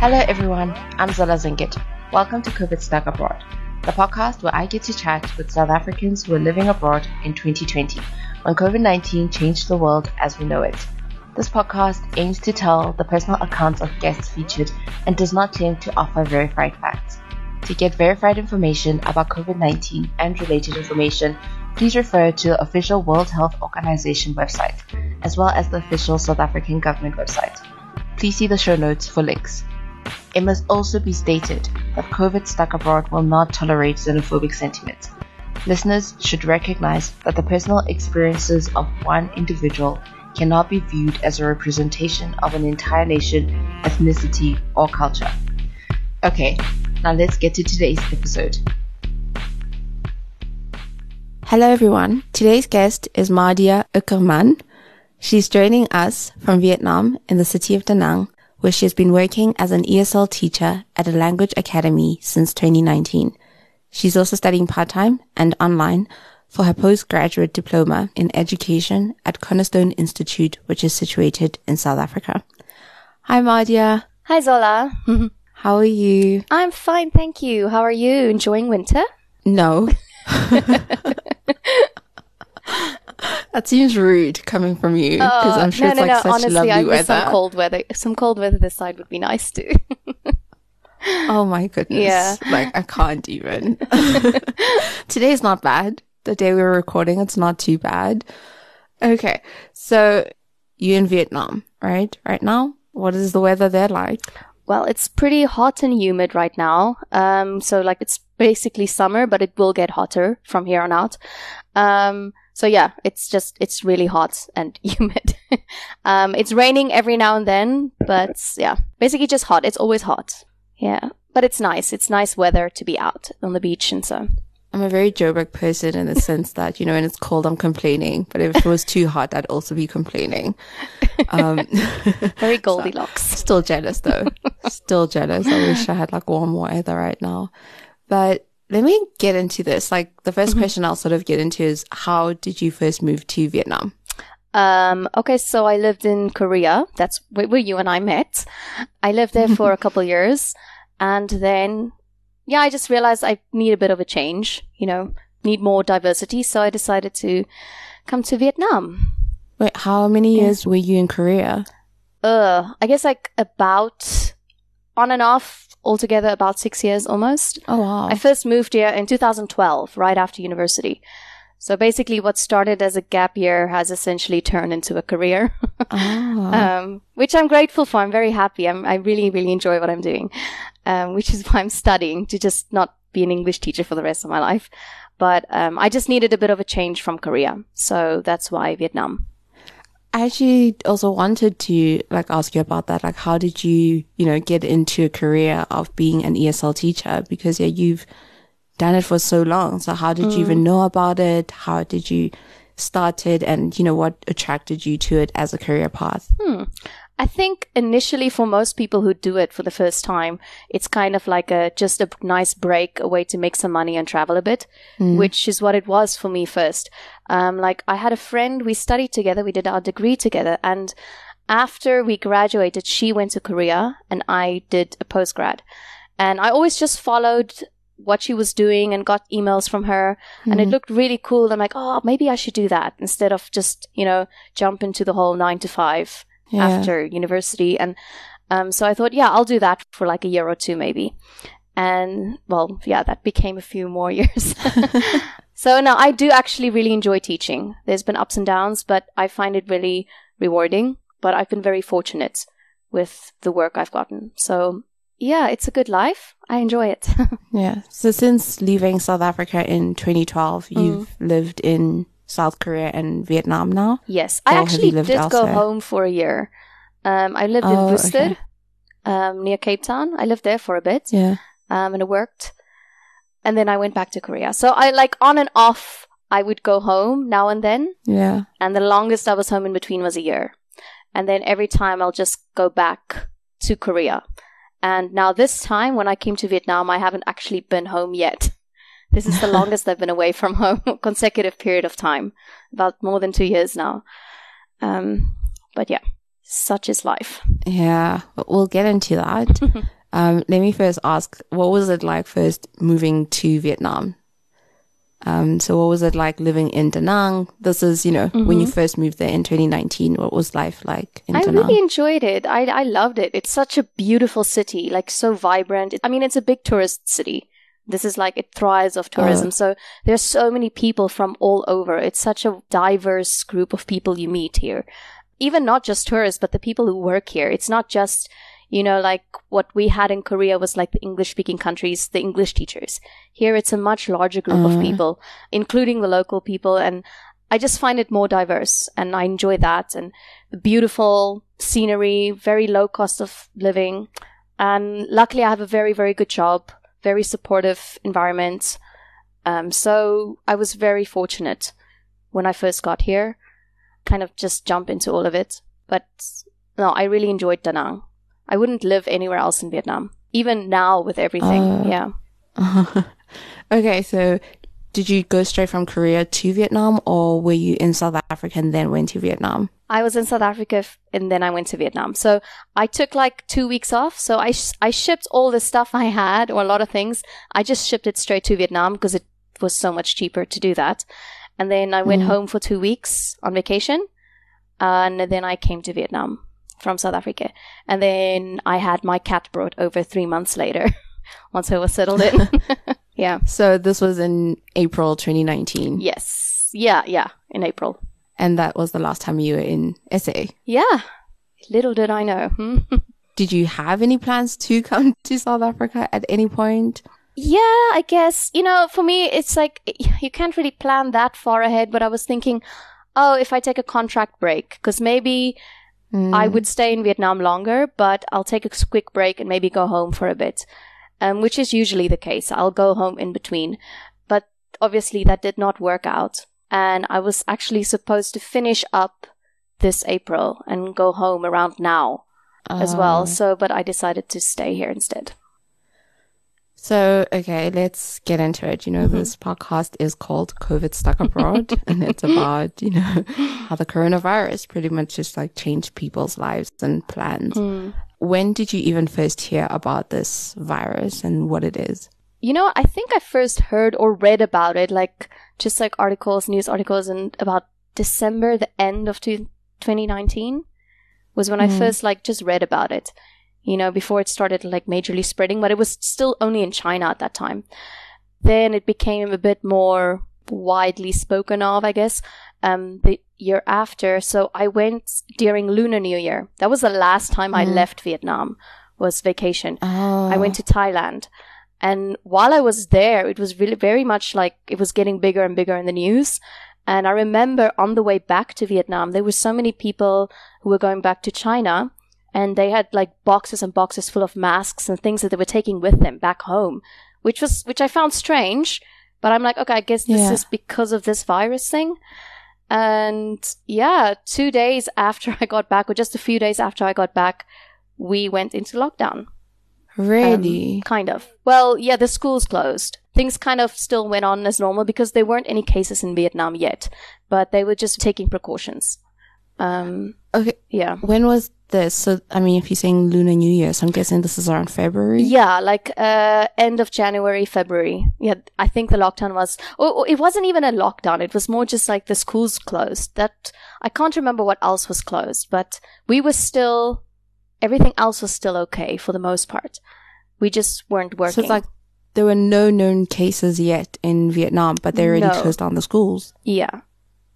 Hello, everyone. I'm Zola Zingit. Welcome to COVID Stuck Abroad, the podcast where I get to chat with South Africans who are living abroad in 2020 when COVID 19 changed the world as we know it. This podcast aims to tell the personal accounts of guests featured and does not claim to offer verified facts. To get verified information about COVID 19 and related information, please refer to the official World Health Organization website, as well as the official South African government website. Please see the show notes for links. It must also be stated that COVID Stuck Abroad will not tolerate xenophobic sentiments. Listeners should recognize that the personal experiences of one individual cannot be viewed as a representation of an entire nation, ethnicity, or culture. Okay, now let's get to today's episode. Hello everyone. Today's guest is Mardia Uckerman. She's joining us from Vietnam in the city of Da Nang, where she has been working as an ESL teacher at a language academy since 2019. She's also studying part-time and online for her postgraduate diploma in education at Cornerstone Institute, which is situated in South Africa. Hi, Mardia. Hi, Zola. How are you? I'm fine, thank you. How are you? Enjoying winter? No. that seems rude coming from you because I'm sure no, it's no, like no. such Honestly, lovely I weather. some cold weather. Some cold weather this side would be nice too. Oh my goodness. Yeah. Like I can't even. Today's not bad. The day we were recording, it's not too bad. Okay. So you in Vietnam, right? Right now? What is the weather there like? well, it's pretty hot and humid right now. Um, so like it's basically summer, but it will get hotter from here on out. Um, so yeah, it's just it's really hot and humid. um, it's raining every now and then, but yeah, basically just hot. It's always hot. Yeah, but it's nice. It's nice weather to be out on the beach and so. I'm a very Joburg person in the sense that, you know, when it's cold, I'm complaining. But if it was too hot, I'd also be complaining. Um, Very Goldilocks. Still jealous though. Still jealous. I wish I had like warm weather right now. But let me get into this. Like the 1st question I'll sort of get into is how did you first move to Vietnam? Um, okay, so I lived in Korea. That's where where you and I met. I lived there for a couple years. And then, yeah, I just realized I need a bit of a change, you know, need more diversity. So I decided to come to Vietnam. Wait, how many years were you in Korea? Uh, I guess like about on and off altogether about six years almost. Oh wow. I first moved here in 2012, right after university. So basically, what started as a gap year has essentially turned into a career, Ah. um, which I'm grateful for. I'm very happy. I'm, I really, really enjoy what I'm doing, um, which is why I'm studying to just not be an English teacher for the rest of my life. But um, I just needed a bit of a change from Korea. So that's why Vietnam. I actually also wanted to like ask you about that. Like, how did you, you know, get into a career of being an ESL teacher? Because yeah, you've done it for so long. So how did you even mm. know about it? How did you start it? And you know, what attracted you to it as a career path? Hmm. I think initially for most people who do it for the first time, it's kind of like a just a nice break, a way to make some money and travel a bit, mm. which is what it was for me first. Um, like I had a friend, we studied together, we did our degree together, and after we graduated, she went to Korea and I did a postgrad. And I always just followed what she was doing and got emails from her and it looked really cool. I'm like, oh, maybe I should do that instead of just, you know, jump into the whole nine to five Yeah. after university. And um, so I thought, yeah, I'll do that for like a year or two, maybe. And well, yeah, that became a few more years. so now I do actually really enjoy teaching. There's been ups and downs, but I find it really rewarding. But I've been very fortunate with the work I've gotten. So yeah, it's a good life. I enjoy it. Yeah. So since leaving South Africa in 2012, you've lived in South Korea and Vietnam now. yes, Or I actually did go home for a year. Um, I lived in Oh, Worcester, okay. um, near Cape Town. I lived there for a bit. Yeah. um, and I worked. And then I went back to Korea. So I like on and off, I would go home now and then. Yeah. And the longest I was home in between was a year. And then every time I'll just go back to Korea. And now this time when I came to Vietnam, I haven't actually been home yet. This is the longest I've been away from home, consecutive period of time, about more than two years now. Um, but yeah. such is life. Yeah, we'll get into that. Um, let me first ask, what was it like first moving to Vietnam? Um, so what was it like living in Da Nang? This is, you know, mm-hmm. when you mm-hmm. first moved there in 2019, what was life like in I Da Nang? I really enjoyed it. I, I loved it. It's such a beautiful city, like so vibrant. I mean, it's a big tourist city. This is like it thrives of tourism. Uh, so there's so many people from all over. It's such a diverse group of people you meet here. Even not just tourists, but the people who work here. It's not just, you know, like what we had in Korea was like the English speaking countries, the English teachers. Here it's a much larger group uh, of people, including the local people. And I just find it more diverse and I enjoy that and the beautiful scenery, very low cost of living. And luckily I have a very, very good job very supportive environment. Um, so I was very fortunate when I first got here, kind of just jump into all of it. But no, I really enjoyed Da Nang. I wouldn't live anywhere else in Vietnam, even now with everything. Uh, yeah. okay, so did you go straight from Korea to Vietnam or were you in South Africa and then went to Vietnam? I was in South Africa and then I went to Vietnam. So I took like two weeks off. So I, sh- I shipped all the stuff I had or a lot of things. I just shipped it straight to Vietnam because it was so much cheaper to do that. And then I went mm. home for two weeks on vacation. And then I came to Vietnam from South Africa. And then I had my cat brought over three months later once I was settled in. yeah. So this was in April 2019. Yes. Yeah. Yeah. In April. And that was the last time you were in SA. Yeah. Little did I know. Hmm. did you have any plans to come to South Africa at any point? Yeah, I guess. You know, for me, it's like you can't really plan that far ahead, but I was thinking, oh, if I take a contract break, because maybe mm. I would stay in Vietnam longer, but I'll take a quick break and maybe go home for a bit, um, which is usually the case. I'll go home in between. But obviously, that did not work out and I was actually supposed to finish up this April and go home around now as well. Oh. So, but I decided to stay here instead. So, okay, let's get into it. You know, mm-hmm. this podcast is called COVID Stuck Abroad, and it's about, you know, how the coronavirus pretty much just like changed people's lives and plans. Mm. When did you even first hear about this virus and what it is? You know, I think I first heard or read about it like just like articles, news articles, and about December, the end of 2019 was when mm. I mm-hmm. first like just read about it. You know, before it started like majorly spreading, but it was still only in China at that time. Then it became a bit more widely spoken of, I guess, um, the year after. So I went during Lunar New Year. That was the last time mm. I left Vietnam was vacation. Oh. I went to Thailand. And while I was there, it was really very much like it was getting bigger and bigger in the news. And I remember on the way back to Vietnam, there were so many people who were going back to China and they had like boxes and boxes full of masks and things that they were taking with them back home, which was, which I found strange. But I'm like, okay, I guess this yeah. is because of this virus thing. And yeah, two days after I got back, or just a few days after I got back, we went into lockdown. Really? Um, kind of. Well, yeah, the schools closed. Things kind of still went on as normal because there weren't any cases in Vietnam yet, but they were just taking precautions. Um, okay. Yeah. When was this? So, I mean, if you're saying Lunar New Year, so I'm guessing this is around February? Yeah, like, uh, end of January, February. Yeah, I think the lockdown was, oh, it wasn't even a lockdown. It was more just like the schools closed. That, I can't remember what else was closed, but we were still everything else was still okay for the most part. We just weren't working. So it's like there were no known cases yet in Vietnam, but they already no. closed down the schools. Yeah.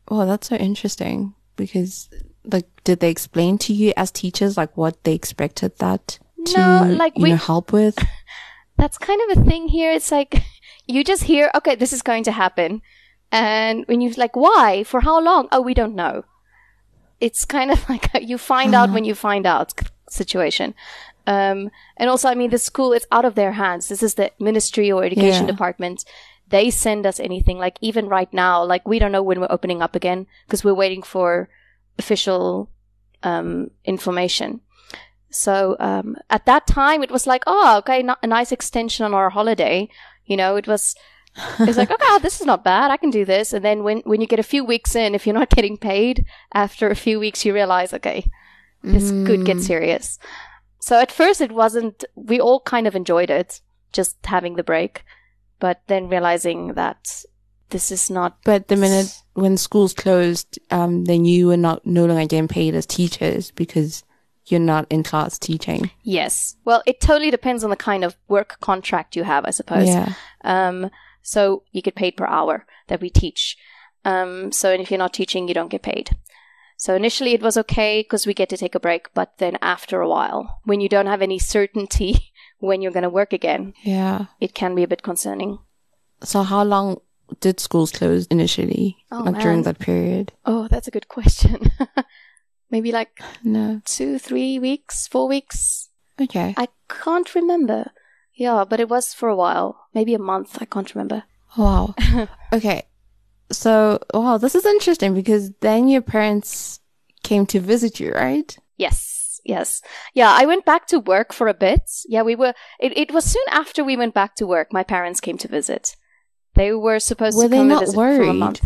Oh, that's so interesting because like did they explain to you as teachers like what they expected that to no, like you we, know help with? That's kind of a thing here. It's like you just hear, okay, this is going to happen. And when you're like, why? For how long? Oh, we don't know. It's kind of like you find uh-huh. out when you find out situation. Um, and also, I mean, the school is out of their hands. This is the ministry or education yeah. department. They send us anything. Like even right now, like we don't know when we're opening up again because we're waiting for official um, information. So um, at that time, it was like, oh, okay, a nice extension on our holiday. You know, it was. it's like, okay, this is not bad. I can do this. And then when when you get a few weeks in, if you're not getting paid after a few weeks, you realize, okay, this could get serious. So at first it wasn't, we all kind of enjoyed it, just having the break, but then realizing that this is not, But the minute when schools closed, um, then you were not no longer getting paid as teachers because you're not in class teaching. yes. Well, it totally depends on the kind of work contract you have, I suppose. Yeah. Um, so you get paid per hour that we teach. Um, so if you're not teaching, you don't get paid. So initially it was okay because we get to take a break, but then after a while, when you don't have any certainty when you're going to work again, Yeah. it can be a bit concerning. So how long did schools close initially? Oh, like during that period? Oh, that's a good question. Maybe like No. two, three weeks, four weeks. Okay. I can't remember. Yeah, but it was for a while. Maybe a month. I can't remember. Wow. okay. So, wow, this is interesting because then your parents came to visit you, right? Yes, yes. Yeah, I went back to work for a bit. Yeah, we were, it, it was soon after we went back to work, my parents came to visit. They were supposed Were to they come and not visit for a month.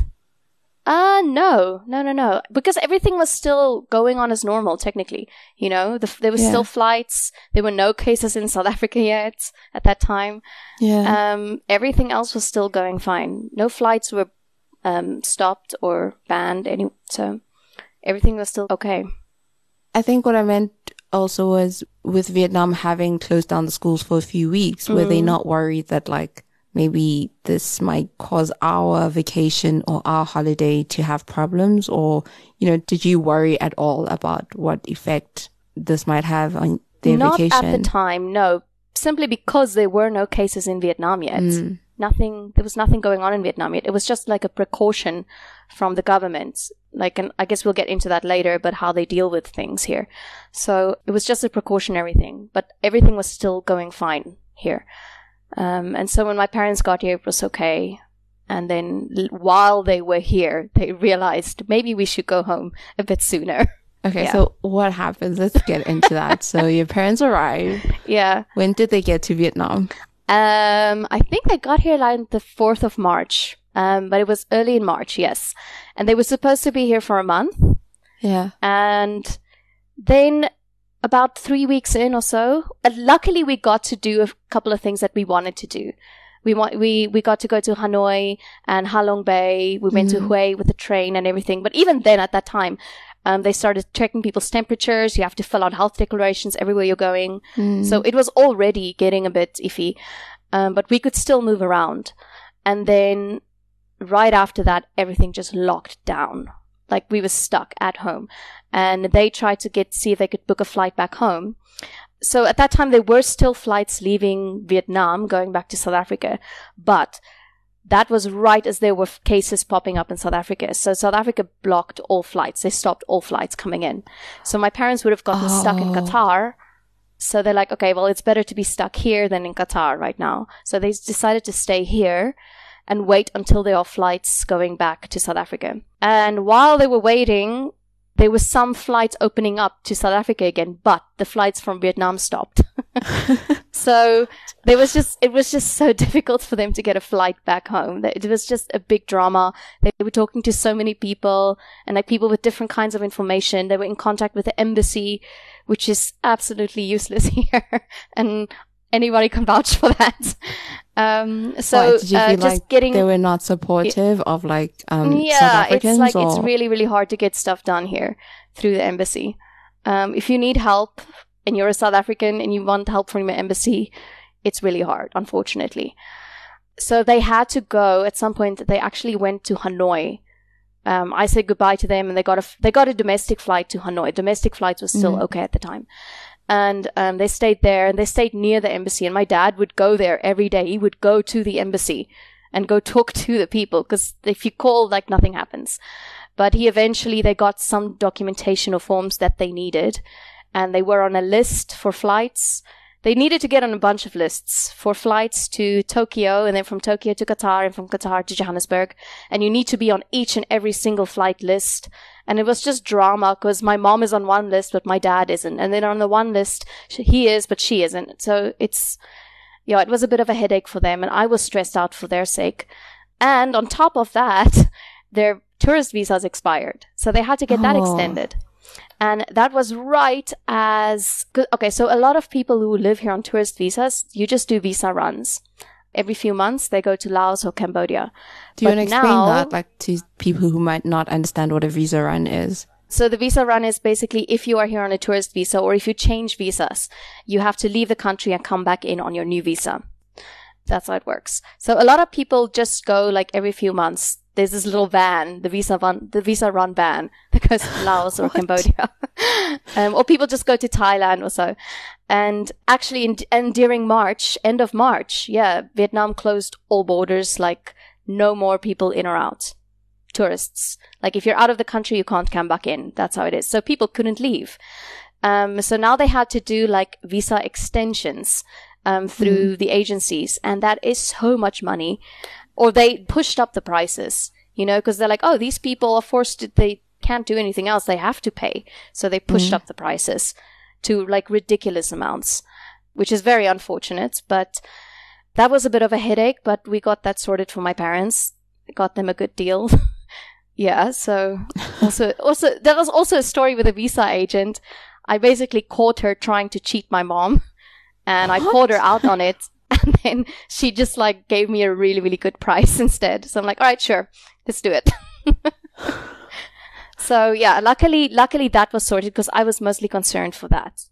Uh, no, no, no, no. Because everything was still going on as normal, technically. You know, the, there were Yeah. still flights. There were no cases in South Africa yet at that time. Yeah. Um, everything else was still going fine. No flights were um, stopped or banned. Any so everything was still okay. I think what I meant also was with Vietnam having closed down the schools for a few weeks, were they not worried that like maybe this might cause our vacation or our holiday to have problems? Or, you know, did you worry at all about what effect this might have on their Not vacation? at the time, no. Simply because there were no cases in Vietnam yet. Mm. Nothing. There was nothing going on in Vietnam yet. It was just like a precaution from the government. Like, and I guess we'll get into that later, but how they deal with things here. So it was just a precautionary thing, but everything was still going fine here. Um, and so when my parents got here, it was okay. And then while they were here, they realized maybe we should go home a bit sooner. Okay, Yeah. so what happens? Let's get into that. so your parents arrived. yeah. When did they get to Vietnam? Um, I think they got here like the 4th of March. Um, but it was early in March, yes. And they were supposed to be here for a month. Yeah. And then about three weeks in or so, uh, luckily we got to do a couple of things that we wanted to do. We want, we, we got to go to Hanoi and Halong Bay. We went to Hue with the train and everything. But even then at that time, um, they started checking people's temperatures. You have to fill out health declarations everywhere you're going. So it was already getting a bit iffy. Um, but we could still move around. And then right after that, everything just locked down. Like we were stuck at home and they tried to get, see if they could book a flight back home. So at that time, there were still flights leaving Vietnam, going back to South Africa, but that was right as there were cases popping up in South Africa. So South Africa blocked all flights. They stopped all flights coming in. So my parents would have gotten stuck in Oh. Qatar. So they're like, okay, well, it's better to be stuck here than in Qatar right now. So they decided to stay here and wait until there are flights going back to South Africa. And while they were waiting, there were some flights opening up to South Africa again, but the flights from Vietnam stopped. so there was just, it was just so difficult for them to get a flight back home. It was just a big drama. They were talking to so many people and like people with different kinds of information. They were in contact with the embassy, which is absolutely useless here. and anybody can vouch for that. Um, so Why, did you uh, feel just like getting they were not supportive of like um South yeah, it's like or it's really really hard to get stuff done here through the embassy. Um, if you need help and you're a South African and you want help from your embassy, it's really hard, unfortunately. So they had to go at some point. They actually went to Hanoi. Um, I said goodbye to them, and they got a f- they got a domestic flight to Hanoi. Domestic flights were still okay at the time, and um, they stayed there and they stayed near the embassy. And my dad would go there every day. He would go to the embassy and go talk to the people because if you call, like nothing happens. But he eventually they got some documentation or forms that they needed, and they were on a list for flights. They needed to get on a bunch of lists for flights to Tokyo and then from Tokyo to Qatar and from Qatar to Johannesburg. And you need to be on each and every single flight list. And it was just drama because my mom is on one list, but my dad isn't. And then on the one list, he is, but she isn't. So it's, yeah, it was a bit of a headache for them. And I was stressed out for their sake. And on top of that, their tourist visas expired. So they had to get that Oh. extended. And that was right as, okay, so a lot of people who live here on tourist visas, you just do visa runs. Every few months, they go to Laos or Cambodia. Do you But want to explain now- that, like, to people who might not understand what a visa run is? So the visa run is basically if you are here on a tourist visa or if you change visas, you have to leave the country and come back in on your new visa. That's how it works. So a lot of people just go like every few months. There's this little van, the visa run, the visa run van that goes to Laos or Cambodia. um, or people just go to Thailand or so. And actually, in, and during March, end of March, yeah, Vietnam closed all borders, like no more people in or out tourists. Like if you're out of the country, you can't come back in. That's how it is. So people couldn't leave. Um, so now they had to do like visa extensions um, through the agencies, and that is so much money. Or they pushed up the prices, you know, because they're like, oh, these people are forced to, they can't do anything else. They have to pay. So they pushed mm-hmm. up the prices to like ridiculous amounts, which is very unfortunate. But that was a bit of a headache, but we got that sorted for my parents. Got them a good deal. yeah. So also, also, there was also a story with a visa agent. I basically caught her trying to cheat my mom and I called her out on it. And then she just like gave me a really, really good price instead. So I'm like, all right, sure, let's do it. so yeah, luckily, luckily that was sorted because I was mostly concerned for that.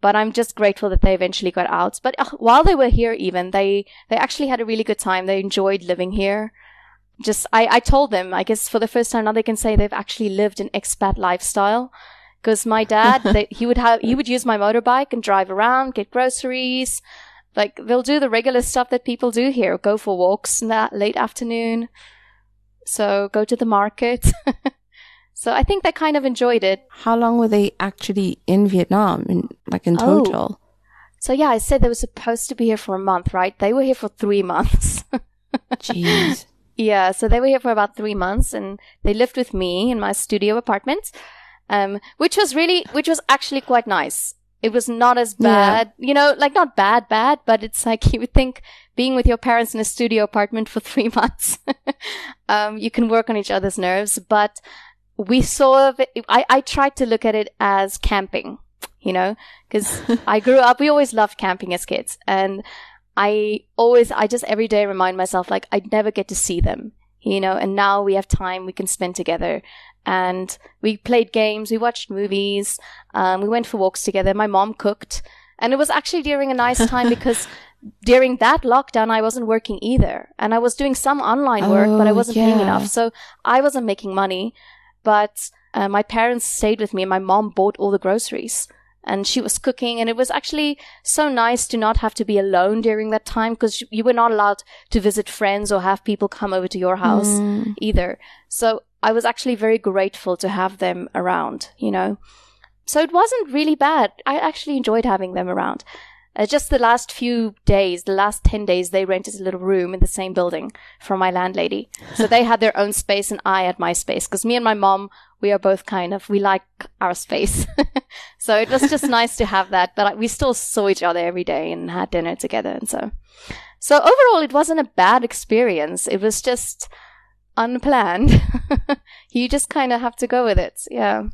But I'm just grateful that they eventually got out. But uh, while they were here, even they they actually had a really good time. They enjoyed living here. Just I I told them I guess for the first time now they can say they've actually lived an expat lifestyle. Because my dad, they, he would have he would use my motorbike and drive around, get groceries. Like they'll do the regular stuff that people do here. Go for walks in that late afternoon. So go to the market. so I think they kind of enjoyed it. How long were they actually in Vietnam, in, like in Oh. total? So yeah, I said they were supposed to be here for a month, right? They were here for three months. Jeez. yeah, so they were here for about three months, and they lived with me in my studio apartment, um, which was really, which was actually quite nice. It was not as Yeah. bad, you know, like not bad, bad, but it's like you would think being with your parents in a studio apartment for three months, um, you can work on each other's nerves. But we saw, I, I tried to look at it as camping, you know, because I grew up, we always loved camping as kids. And I always, I just every day remind myself, like, I'd never get to see them, you know, and now we have time we can spend together. And we played games, we watched movies, um, we went for walks together. My mom cooked. And it was actually during a nice time because during that lockdown, I wasn't working either. And I was doing some online work, but I Oh, wasn't paying enough. So I wasn't making money. But uh, my parents stayed with me and my mom bought all the groceries. And she was cooking, and it was actually so nice to not have to be alone during that time because you were not allowed to visit friends or have people come over to your house Mm. either. So I was actually very grateful to have them around, you know. So it wasn't really bad. I actually enjoyed having them around. Uh, just the last few days, the last 10 days, they rented a little room in the same building from my landlady. So they had their own space and I had my space. Because me and my mom, we are both kind of, we like our space. so it was just nice to have that. But we still saw each other every day and had dinner together. And so, so overall, it wasn't a bad experience. It was just unplanned. you just kind of have to go with it. Yeah.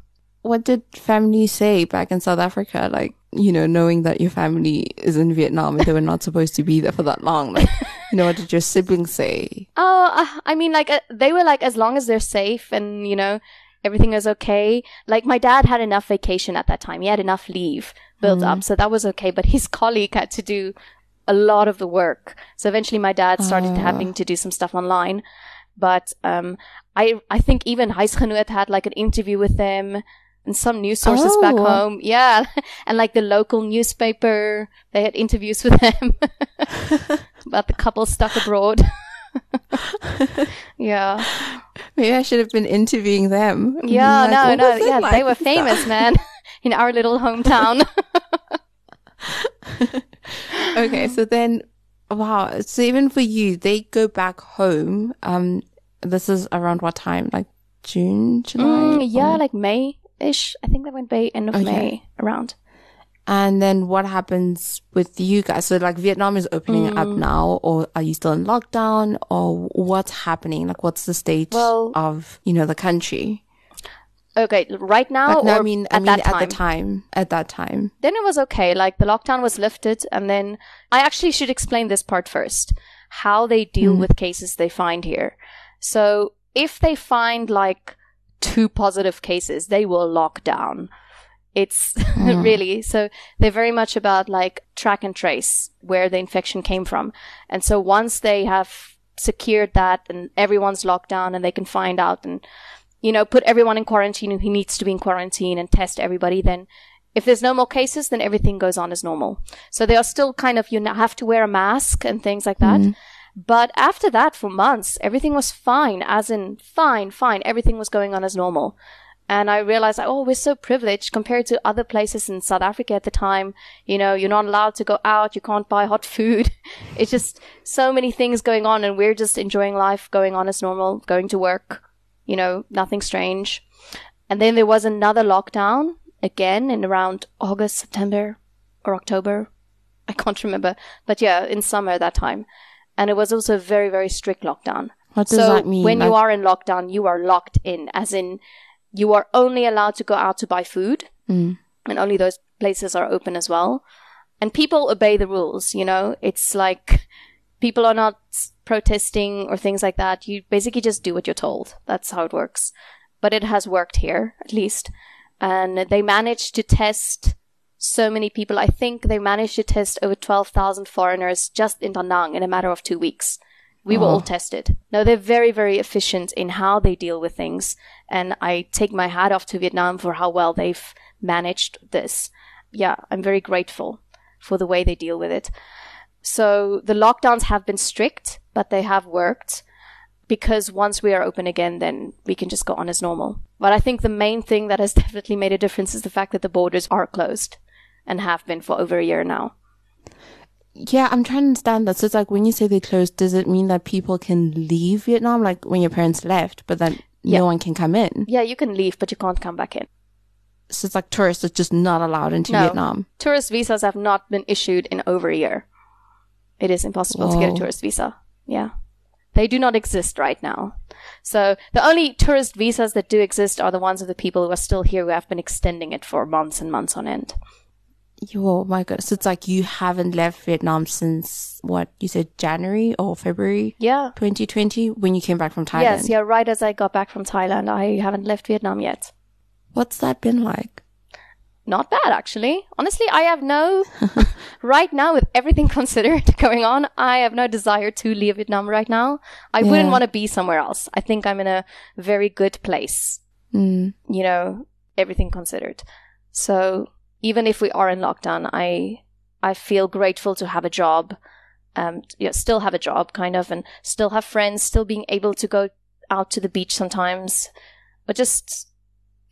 What did family say back in South Africa? Like, you know, knowing that your family is in Vietnam and they were not supposed to be there for that long. Like, you know, what did your siblings say? Oh, uh, I mean, like uh, they were like, as long as they're safe and you know everything is okay. Like my dad had enough vacation at that time; he had enough leave built up, so that was okay. But his colleague had to do a lot of the work, so eventually my dad started Ah. having to do some stuff online. But um, I I think even Huisgenoot had like an interview with them. And some news sources back Oh. home, yeah, and like the local newspaper, they had interviews with them about the couple stuck abroad. yeah. Maybe I should have been interviewing them. Yeah, like, no, no, yeah, like they were and stuff?" famous, man, in our little hometown. okay, so then, wow. So even for you, they go back home. Um, this is around what time? Like June, July? Mm, yeah, Or- like May ish. I think they went May end of Okay. May around. And then what happens with you guys? So like Vietnam is opening up Mm. now, or are you still in lockdown, or what's happening? Like what's the state Well- of you know the country? Okay, right now Like, no, or I mean, at I mean, that at time? the time, at that time. then it was okay. Like the lockdown was lifted, and then I actually should explain this part first how they deal Mm. with cases they find here. So if they find like two positive cases, they will lock down. It's Mm. really so they're very much about like track and trace where the infection came from. And so once they have secured that and everyone's locked down and they can find out and you know, put everyone in quarantine who needs to be in quarantine and test everybody, then if there's no more cases, then everything goes on as normal. So they are still kind of, you have to wear a mask and things like that. Mm-hmm. But after that, for months, everything was fine, as in fine, fine. Everything was going on as normal. And I realized, like, oh, we're so privileged compared to other places in South Africa at the time. You know, you're not allowed to go out. You can't buy hot food. It's just so many things going on and we're just enjoying life, going on as normal, going to work, you know, nothing strange. And then there was another lockdown again in around August, September, or October. I can't remember. But yeah, in summer that time. And it was also a very, very strict lockdown. What does so that mean? when you are in lockdown, you are locked in, as in you are only allowed to go out to buy food, Mm. and only those places are open as well. And people obey the rules, you know? It's like people are not protesting or things like that. You basically just do what you're told. That's how it works. But it has worked here, at least. And they managed to test so many people. I think they managed to test over 12,000 foreigners just in Da Nang in a matter of two weeks. We were all oh. tested. No, they're very, very efficient in how they deal with things. And I take my hat off to Vietnam for how well they've managed this. Yeah, I'm very grateful for the way they deal with it. So the lockdowns have been strict, but they have worked because once we are open again, then we can just go on as normal. But I think the main thing that has definitely made a difference is the fact that the borders are closed and have been for over a year now. Yeah, I'm trying to understand that. So it's like when you say they closed, does it mean that people can leave Vietnam, like when your parents left, but then Yeah. no one can come in? Yeah, you can leave, but you can't come back in. So it's like tourists are just not allowed into No. Vietnam. Tourist visas have not been issued in over a year. It is impossible to get a oh. tourist visa. Yeah. They do not exist right now. So the only tourist visas that do exist are the ones of the people who are still here who have been extending it for months and months on end. Oh my god! So it's like you haven't left Vietnam since what you said January or February Yeah. 2020 when you came back from Thailand. Yes, yeah, right as I got back from Thailand, I haven't left Vietnam yet. What's that been like? Not bad, actually. Honestly, I have no, right now, with everything considered going on, I have no desire to leave Vietnam right now. I wouldn't want to be somewhere else. I think I'm in a very good place, Mm. you know, everything considered. So even if we are in lockdown, I, I feel grateful to have a job, um, yeah, still have a job kind of, and still have friends, still being able to go out to the beach sometimes, but just,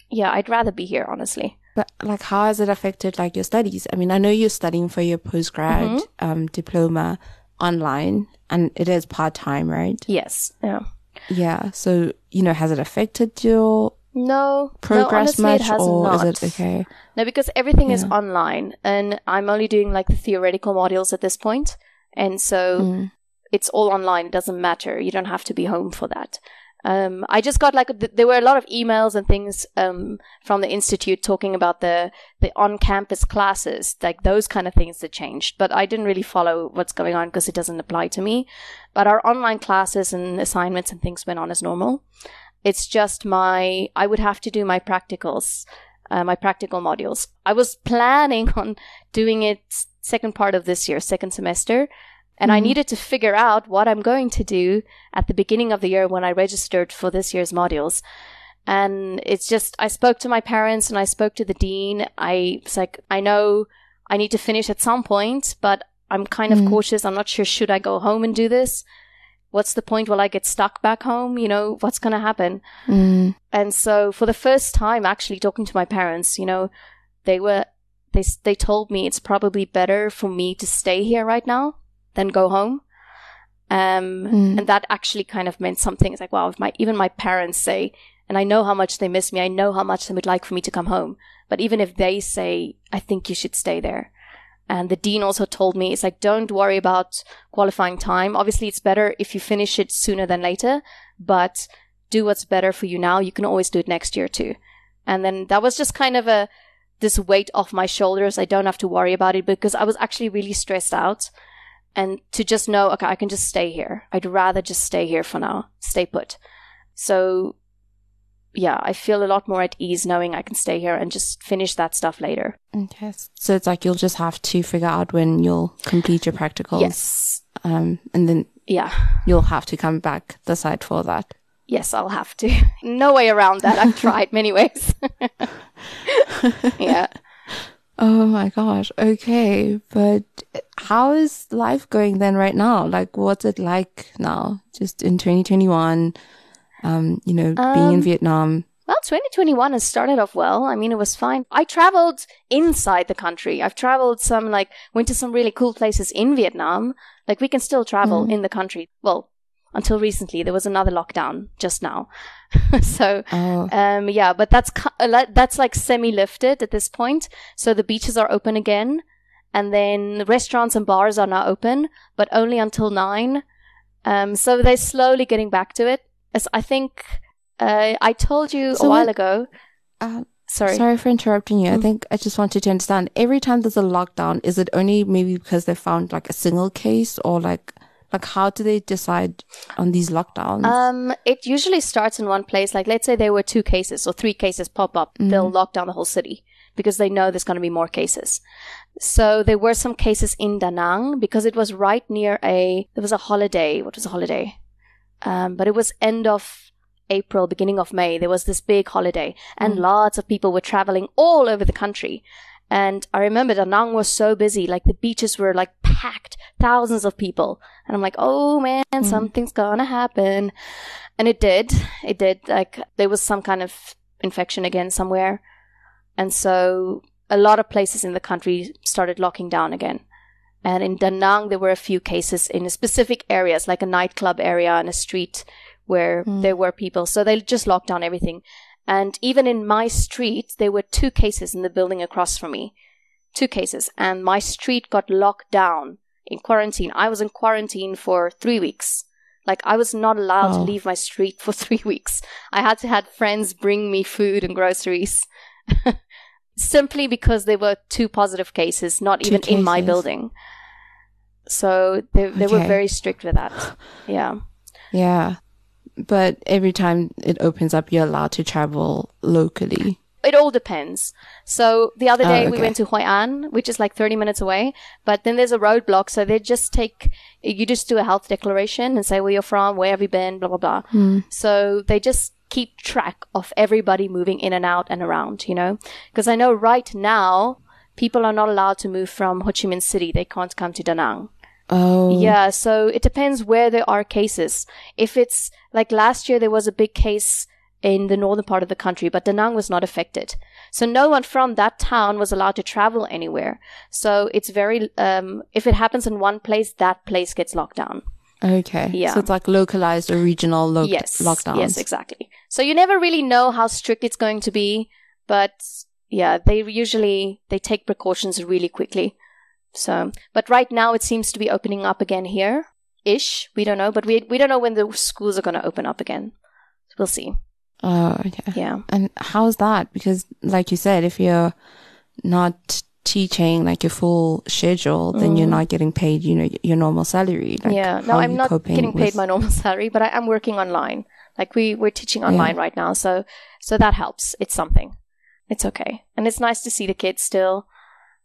yeah, I'd rather be here, honestly. But like, how has it affected like your studies? I mean, I know you're studying for your postgrad Mm-hmm. um, diploma online, and it is part time, right? Yes. Yeah. Yeah. So you know, has it affected your No, progress no, honestly, much, it has or not. is it okay? No, because everything is online, and I'm only doing like the theoretical modules at this point, and so Mm. it's all online. It doesn't matter. You don't have to be home for that. Um, I just got like th- there were a lot of emails and things um, from the institute talking about the the on campus classes, like those kind of things that changed. But I didn't really follow what's going on because it doesn't apply to me. But our online classes and assignments and things went on as normal. It's just my I would have to do my practicals, uh, my practical modules. I was planning on doing it second part of this year, second semester. And I needed to figure out what I'm going to do at the beginning of the year when I registered for this year's modules. And it's just, I spoke to my parents and I spoke to the dean. I was like, I know I need to finish at some point, but I'm kind of Mm. cautious. I'm not sure, should I go home and do this? What's the point? Will I get stuck back home? You know, what's going to happen? Mm. And so for the first time, actually talking to my parents, you know, they were, they, they told me it's probably better for me to stay here right now than go home. Um, Mm. and that actually kind of meant something. It's like, wow, if my, even my parents say, and I know how much they miss me, I know how much they would like for me to come home. But even if they say, I think you should stay there. And the dean also told me, it's like, don't worry about qualifying time. Obviously, it's better if you finish it sooner than later, but do what's better for you now. You can always do it next year too. And then that was just kind of a this weight off my shoulders. I don't have to worry about it because I was actually really stressed out. And to just know, okay, I can just stay here. I'd rather just stay here for now, stay put. So, yeah, I feel a lot more at ease knowing I can stay here and just finish that stuff later. Okay. So it's like you'll just have to figure out when you'll complete your practicals. Yes. Um, and then Yeah. you'll have to come back the side for that. Yes, I'll have to. No way around that. I've tried many ways. yeah. Oh my gosh. Okay. But how is life going then right now? Like, what's it like now? Just in 2021, um, you know, being in Um, Vietnam. Well, 2021 has started off well. I mean, it was fine. I traveled inside the country. I've traveled some, like, went to some really cool places in Vietnam. Like, we can still travel in the country. Well, until recently, there was another lockdown just now. so, Oh, um, yeah, but that's that's like semi-lifted at this point. So the beaches are open again, and then restaurants and bars are now open, but only until nine. Um, so they're slowly getting back to it. As I think uh, I told you So a while ago. uh, Sorry. sorry for interrupting you. I Mm. think I just wanted to understand. Every time there's a lockdown, is it only maybe because they found like a single case or like, like how do they decide on these lockdowns? Um, it usually starts in one place. Like, let's say there were two cases or three cases pop up, they'll lock down the whole city because they know there's going to be more cases. So there were some cases in Da Nang because it was right near a there was a holiday. What was a holiday? Um, but it was end of April, beginning of May. There was this big holiday, and lots of people were traveling all over the country. And I remember Da Nang was so busy, like the beaches were like packed, thousands of people. And I'm like, oh man, hmm. something's gonna happen. And it did. It did. Like there was some kind of infection again somewhere. And so a lot of places in the country started locking down again. And in Da Nang, there were a few cases in specific areas, like a nightclub area and a street where hmm. there were people. So they just locked down everything. And even in my street, there were two cases in the building across from me. Two cases. And my street got locked down in quarantine. I was in quarantine for three weeks. Like I was not allowed to Oh. leave my street for three weeks. I had to have friends bring me food and groceries. Simply because there were two positive cases, not Two even in my building. So they, they were very strict with that. Yeah. yeah. But every time it opens up, you're allowed to travel locally. It all depends. So the other Oh, day we went to Hoi An, which is like 30 minutes away, but then there's a roadblock. So they just take, you just do a health declaration and say where you're from, where have you been, blah, blah, blah. Hmm. So they just keep track of everybody moving in and out and around, you know? Because I know right now, people are not allowed to move from Ho Chi Minh City. They can't come to Da Nang. Oh, Yeah, so it depends where there are cases. If it's like last year, there was a big case in the northern part of the country, but Da Nang was not affected. So no one from that town was allowed to travel anywhere. So it's very, um, if it happens in one place, that place gets locked down. Okay. Yeah. So it's like localized or regional lo- yes. lockdowns. Yes, exactly. So you never really know how strict it's going to be, but yeah, they usually, they take precautions really quickly. So, but right now it seems to be opening up again here, ish. We don't know, but we we don't know when the schools are going to open up again. We'll see. Oh, okay. Yeah. And how's that? Because, like you said, if you're not teaching like your full schedule, then you're not getting paid, you know, your normal salary. Like, Mm. yeah. No, I'm not getting paid with- my normal salary, but I am working online. Like we we're teaching online right now, so so that helps. It's something. It's okay, and it's nice to see the kids still.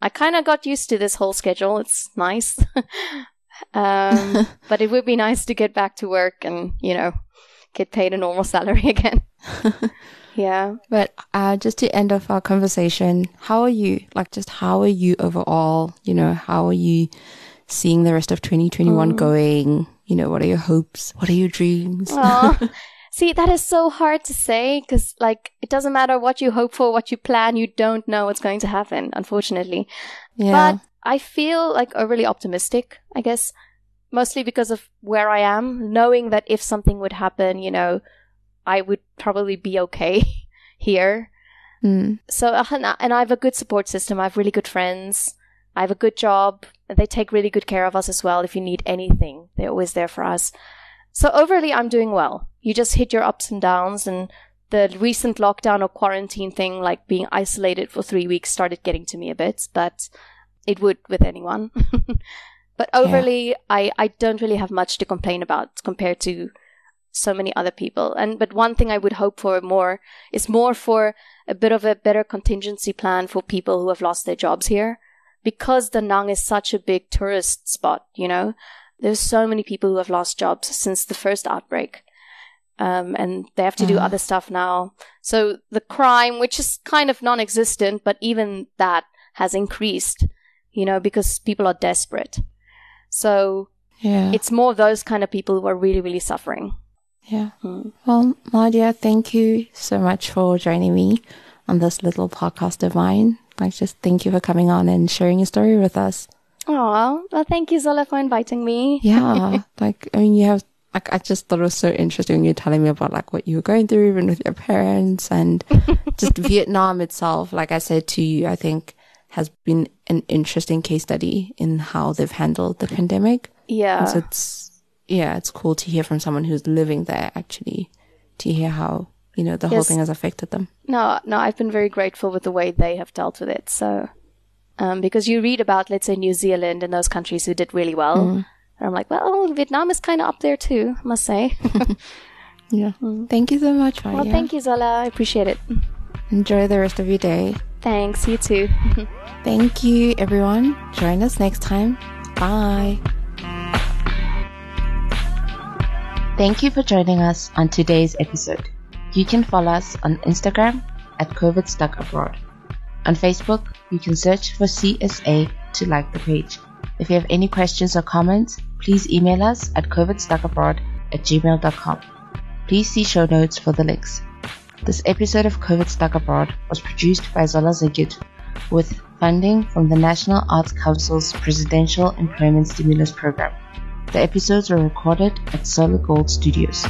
I kind of got used to this whole schedule. It's nice, um, but it would be nice to get back to work and you know get paid a normal salary again. yeah. But uh, just to end off our conversation, how are you? Like, just how are you overall? You know, how are you seeing the rest of 2021 Mm. going? You know, what are your hopes? What are your dreams? See, that is so hard to say because, like, it doesn't matter what you hope for, what you plan, you don't know what's going to happen, unfortunately. yeah. But I feel like overly optimistic, I guess, mostly because of where I am, knowing that if something would happen, you know, I would probably be okay here. Mm. So, uh, and I have a good support system. I have really good friends. I have a good job. They take really good care of us as well. If you need anything, they're always there for us. So overly, I'm doing well. You just hit your ups and downs and the recent lockdown or quarantine thing, like being isolated for three weeks, started getting to me a bit, but it would with anyone. but overly, yeah. I, I don't really have much to complain about compared to so many other people. And but one thing I would hope for more is more for a bit of a better contingency plan for people who have lost their jobs here. Because Da Nang is such a big tourist spot, you know, there's so many people who have lost jobs since the first outbreak. Um, and they have to do uh. other stuff now. So the crime, which is kind of non-existent, but even that has increased, you know, because people are desperate. So yeah. it's more those kind of people who are really, really suffering. Yeah. Mm. Well, Nadia, thank you so much for joining me on this little podcast of mine. Like, just thank you for coming on and sharing your story with us. Oh, well, thank you, Zola, for inviting me. Yeah. like, I mean, you have, like, I just thought it was so interesting when you are telling me about, like, what you were going through even with your parents and just Vietnam itself. Like I said to you, I think has been an interesting case study in how they've handled the pandemic. Yeah. And so it's, yeah, it's cool to hear from someone who's living there actually, to hear how, you know, the yes. whole thing has affected them. No, no, I've been very grateful with the way they have dealt with it. So, um, because you read about, let's say, New Zealand and those countries who did really well. Mm. And I'm like, well, Vietnam is kind of up there too, I must say. yeah. Mm. Thank you so much, Maria. Well, thank you, Zola. I appreciate it. Enjoy the rest of your day. Thanks. You too. thank you, everyone. Join us next time. Bye. Thank you for joining us on today's episode. You can follow us on Instagram at COVID Stuck Abroad. On Facebook, you can search for CSA to like the page. If you have any questions or comments, please email us at covidstuckabroad at gmail.com. Please see show notes for the links. This episode of COVID Stuck Abroad was produced by Zola Zigit with funding from the National Arts Council's Presidential Employment Stimulus Program. The episodes were recorded at Solid Gold Studios.